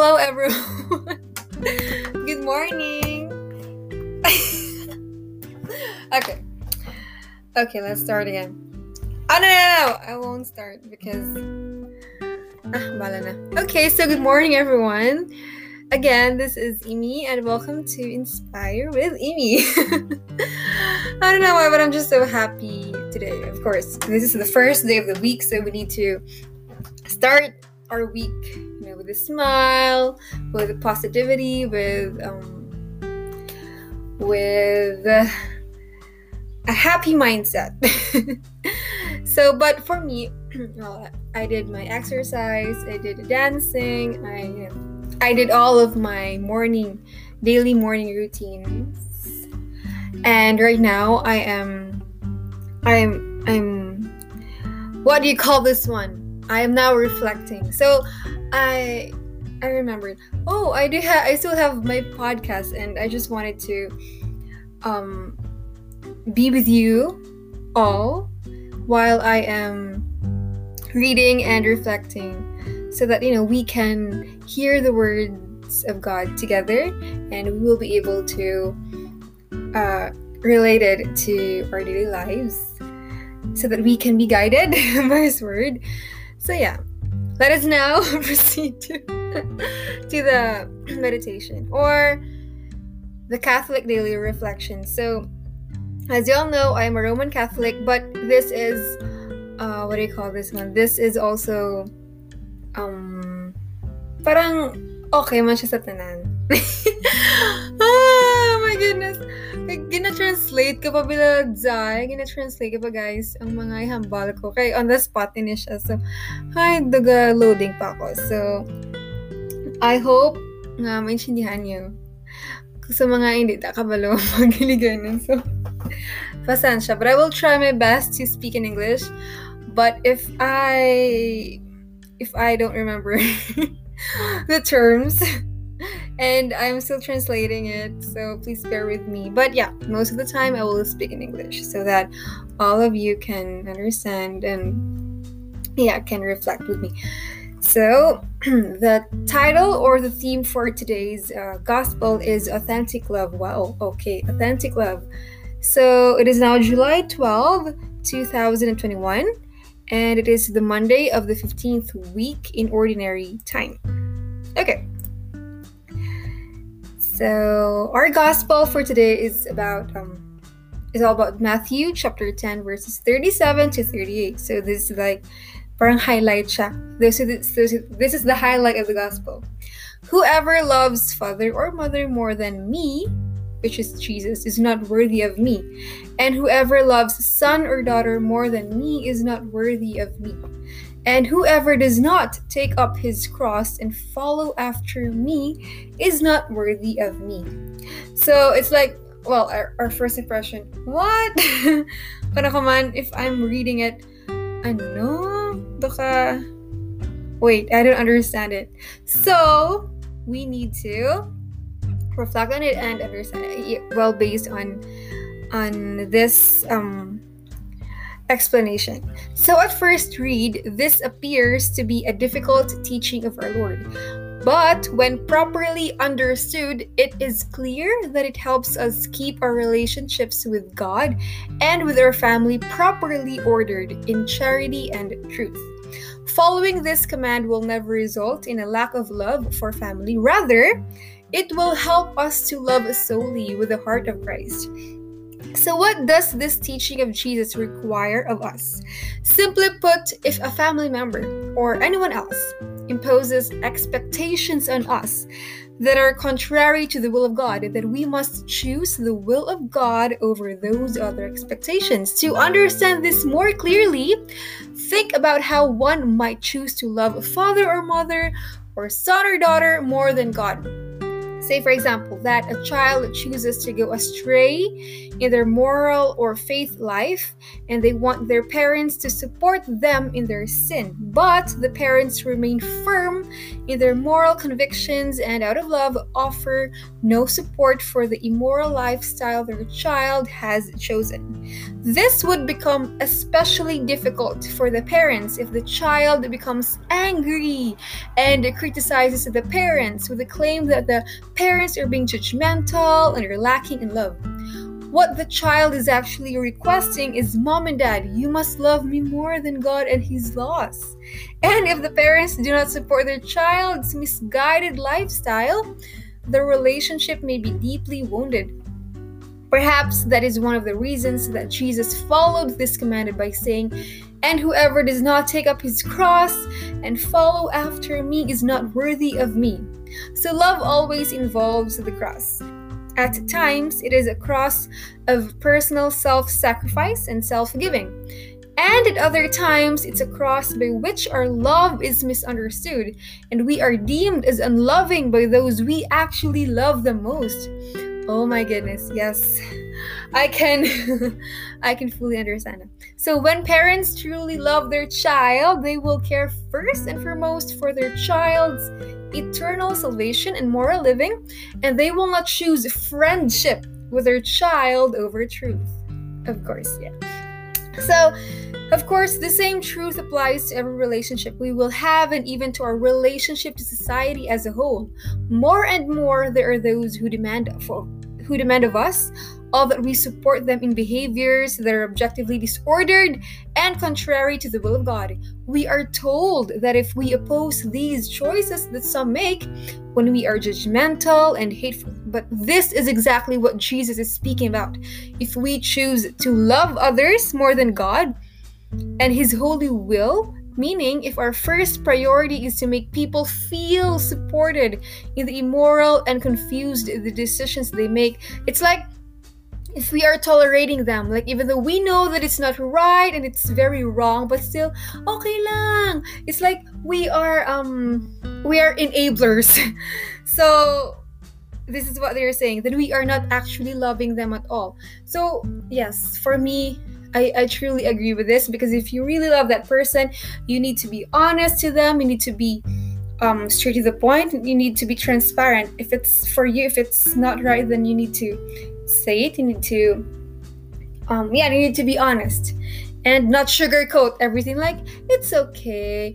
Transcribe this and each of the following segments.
hello everyone. Good morning. okay. Okay, let's start again. Oh no, no, no, I won't start because ah, bala na. Okay, so good morning everyone. Again, this is Imi and welcome to Inspire with Imi. I don't know why, but I'm just so happy today. Of course, this is the first day of the week, so we need to start our week, know, with a smile, with positivity, with um, with uh, a happy mindset. so, but for me, well, I did my exercise, I did dancing, I I did all of my morning, daily morning routines, and right now I am, I'm, I'm, what do you call this one? I am now reflecting. So I I remembered. Oh, I do have I still have my podcast and I just wanted to um be with you all while I am reading and reflecting so that you know we can hear the words of God together and we will be able to uh relate it to our daily lives so that we can be guided by his word so yeah, let us now proceed to to the meditation or the Catholic daily reflection. So as y'all know, I am a Roman Catholic, but this is uh, what do you call this one? This is also um parang okay man sa tanan. my goodness. Gina-translate ko pa bila Zay. Gina-translate ko pa guys ang mga ihambal ko. Kay on the spot ni siya. So, hi, duga loading pa ako. So, I hope nga maintindihan niyo. Sa mga hindi ta kabalo magiliganan. So, pasensya. But I will try my best to speak in English. But if I if I don't remember the terms, and I'm still translating it, so please bear with me. But yeah, most of the time I will speak in English so that all of you can understand and yeah, can reflect with me. So, the title or the theme for today's uh, gospel is Authentic Love. Wow, okay, Authentic Love. So, it is now July 12, 2021, and it is the Monday of the 15th week in Ordinary Time. Okay, so our gospel for today is about um is all about Matthew chapter 10 verses 37 to 38. So this is like parang highlight siya. This is, this, this is the highlight of the gospel. Whoever loves father or mother more than me, which is Jesus, is not worthy of me. And whoever loves son or daughter more than me is not worthy of me. And whoever does not take up his cross and follow after me is not worthy of me. So it's like, well, our, our first impression, what? Para man, if I'm reading it, ano? Doka. Wait, I don't understand it. So we need to reflect on it and understand it. Well, based on on this um explanation. So, at first read, this appears to be a difficult teaching of our Lord. But when properly understood, it is clear that it helps us keep our relationships with God and with our family properly ordered in charity and truth. Following this command will never result in a lack of love for family. Rather, it will help us to love solely with the heart of Christ. So, what does this teaching of Jesus require of us? Simply put, if a family member or anyone else imposes expectations on us that are contrary to the will of God, that we must choose the will of God over those other expectations. To understand this more clearly, think about how one might choose to love a father or mother or son or daughter more than God. Say, for example, that a child chooses to go astray in their moral or faith life and they want their parents to support them in their sin, but the parents remain firm in their moral convictions and, out of love, offer no support for the immoral lifestyle their child has chosen. This would become especially difficult for the parents if the child becomes angry and criticizes the parents with the claim that the parents are being judgmental and are lacking in love. What the child is actually requesting is, Mom and Dad, you must love me more than God and His laws. And if the parents do not support their child's misguided lifestyle, the relationship may be deeply wounded. Perhaps that is one of the reasons that Jesus followed this command by saying, And whoever does not take up his cross and follow after me is not worthy of me. So, love always involves the cross. At times, it is a cross of personal self sacrifice and self giving. And at other times, it's a cross by which our love is misunderstood and we are deemed as unloving by those we actually love the most. Oh my goodness, yes. I can I can fully understand. So when parents truly love their child, they will care first and foremost for their child's eternal salvation and moral living, and they will not choose friendship with their child over truth. Of course, yeah. So, of course, the same truth applies to every relationship we will have and even to our relationship to society as a whole. More and more, there are those who demand for who demand of us all that we support them in behaviors that are objectively disordered and contrary to the will of God. We are told that if we oppose these choices that some make, when we are judgmental and hateful. But this is exactly what Jesus is speaking about. If we choose to love others more than God and His holy will, Meaning, if our first priority is to make people feel supported in the immoral and confused the decisions they make, it's like if we are tolerating them, like even though we know that it's not right and it's very wrong, but still okay lang. It's like we are um we are enablers. so this is what they're saying that we are not actually loving them at all. So yes, for me, I, I truly agree with this because if you really love that person, you need to be honest to them. You need to be um, straight to the point. You need to be transparent. If it's for you, if it's not right, then you need to say it. You need to, um, yeah, you need to be honest and not sugarcoat everything. Like it's okay.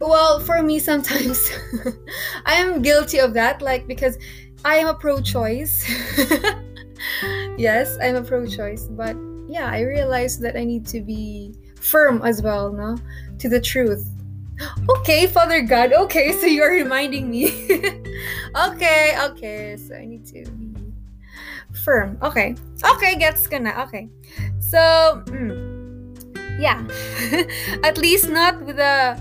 Well, for me, sometimes I am guilty of that. Like because I am a pro-choice. yes, I'm a pro-choice, but yeah, I realized that I need to be firm as well, no? To the truth. Okay, Father God. Okay, so you are reminding me. okay, okay. So I need to be firm. Okay. Okay, gets gonna. Okay. So, mm, yeah. At least not with the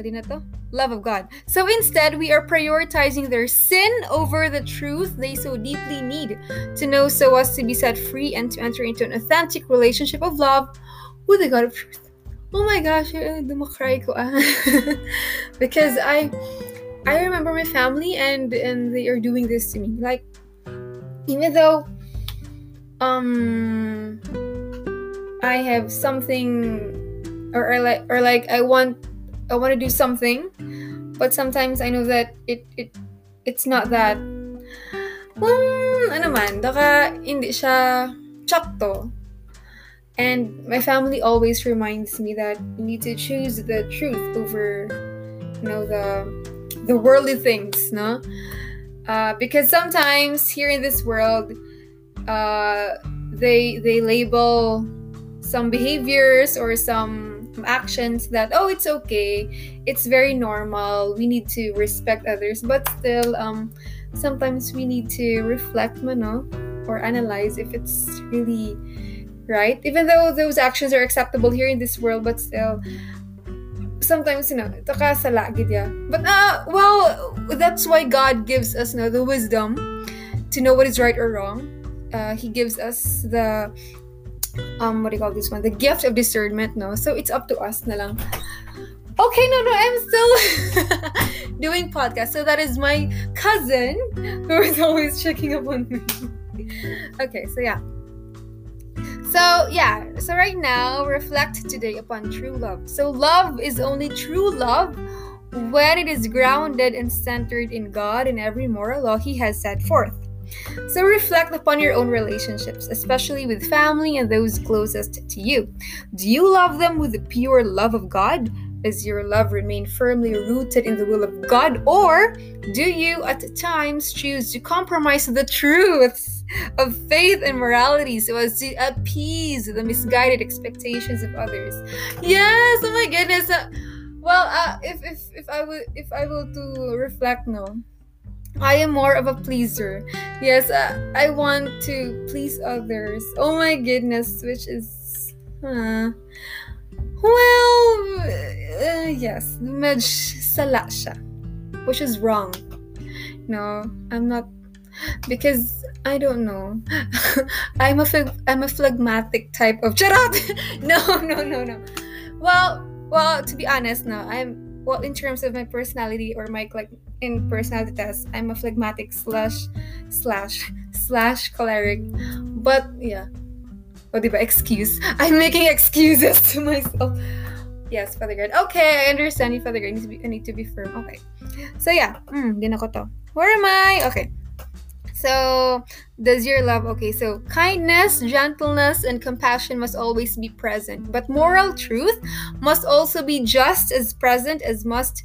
na to? Love of God. So instead, we are prioritizing their sin over the truth they so deeply need to know so as to be set free and to enter into an authentic relationship of love with the God of truth. Oh my gosh, dumakry ko ah. because I I remember my family and and they are doing this to me. Like even though um I have something or, or like or like I want I want to do something, but sometimes I know that it it it's not that um, ano man, hindi siya chakto. And my family always reminds me that you need to choose the truth over, you know, the the worldly things, no? Uh, because sometimes here in this world, uh, they they label some behaviors or some actions that oh it's okay. It's very normal. We need to respect others. But still um sometimes we need to reflect mano or analyze if it's really right. Even though those actions are acceptable here in this world but still sometimes you know ito ka sala but uh well that's why god gives us you know, the wisdom to know what is right or wrong. Uh, he gives us the um what do you call this one the gift of discernment no so it's up to us na lang Okay, no, no, I'm still doing podcast. So that is my cousin who is always checking up on me. okay, so yeah. So, yeah, so right now, reflect today upon true love. So, love is only true love when it is grounded and centered in God and every moral law He has set forth. So reflect upon your own relationships, especially with family and those closest to you. Do you love them with the pure love of God? Does your love remain firmly rooted in the will of God? Or do you at times choose to compromise the truths of faith and morality so as to appease the misguided expectations of others? Yes, oh my goodness. Uh, well, uh, if, if, if I will if I will to reflect no I am more of a pleaser. Yes, uh, I want to please others. Oh my goodness, which is. Uh, well, uh, yes, medj sala siya. Which is wrong. No, I'm not. Because I don't know. I'm a I'm a phlegmatic type of charot. no, no, no, no. Well, well, to be honest, no, I'm well in terms of my personality or my like in personality test i'm a phlegmatic slash slash slash choleric. But yeah. What diba excuse. I'm making excuses to myself. Yes father god okay i understand you father god I need to be, I need to be firm. Okay. So yeah. Mm, where am i? Okay so, does your love, okay, so kindness, gentleness, and compassion must always be present. But moral truth must also be just as present as must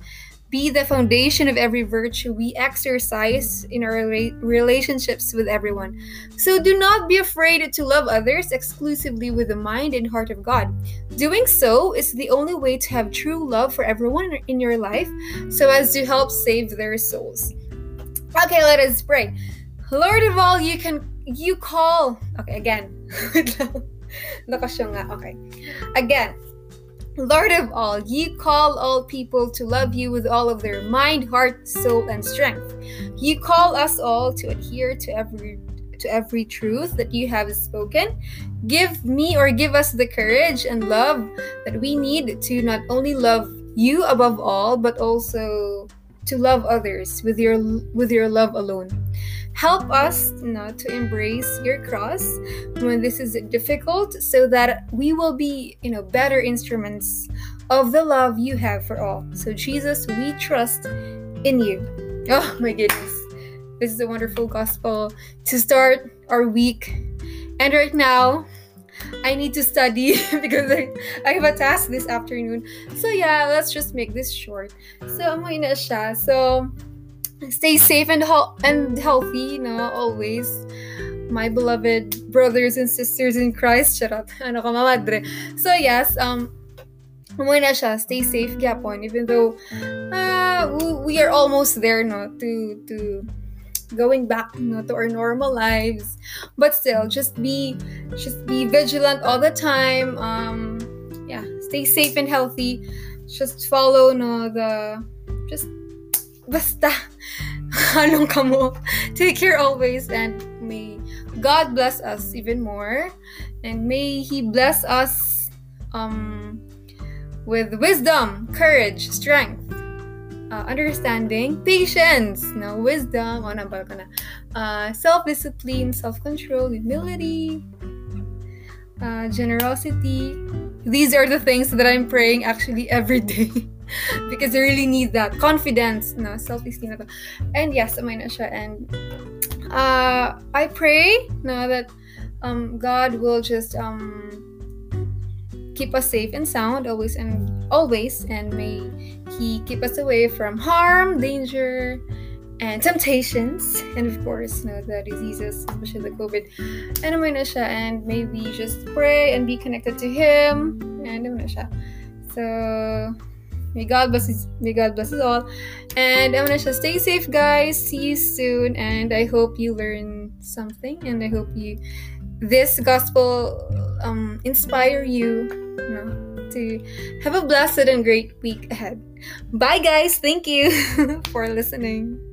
be the foundation of every virtue we exercise in our relationships with everyone. So, do not be afraid to love others exclusively with the mind and heart of God. Doing so is the only way to have true love for everyone in your life so as to help save their souls. Okay, let us pray. Lord of all, you can you call. Okay, again. okay. Again. Lord of all, you call all people to love you with all of their mind, heart, soul, and strength. You call us all to adhere to every to every truth that you have spoken. Give me or give us the courage and love that we need to not only love you above all, but also to love others with your with your love alone. Help us know, to embrace your cross when this is difficult so that we will be, you know, better instruments of the love you have for all. So Jesus, we trust in you. Oh my goodness. This is a wonderful gospel to start our week. And right now, I need to study because I, I have a task this afternoon. So yeah, let's just make this short. So amoy na siya. So stay safe and, he- and healthy, no, always. My beloved brothers and sisters in Christ. Charot. Ano ka, mamadre. So, yes, um, umuwi na siya. Stay safe, gyapon. Even though, uh, we are almost there, no, to, to, going back know, to our normal lives but still just be just be vigilant all the time um yeah stay safe and healthy just follow no the just basta. Anong kamo? Take care always and may god bless us even more. And may he bless us um with wisdom courage strength uh, understanding patience. No wisdom. Ano ba ka na? Uh, self-discipline self-control humility uh, generosity. These are the things that i'm praying actually every day because they really need that confidence no self-esteem and yes amay na siya and uh, I pray no that um, God will just um, keep us safe and sound always and always and may he keep us away from harm danger and temptations and of course you know the diseases especially the covid. And siya and maybe just pray and be connected to him. And siya so May God bless may God bless us all. And I'm gonna just stay safe, guys. See you soon, and I hope you learn something, and I hope you this gospel um inspire you, you know, to have a blessed and great week ahead. Bye, guys. Thank you for listening.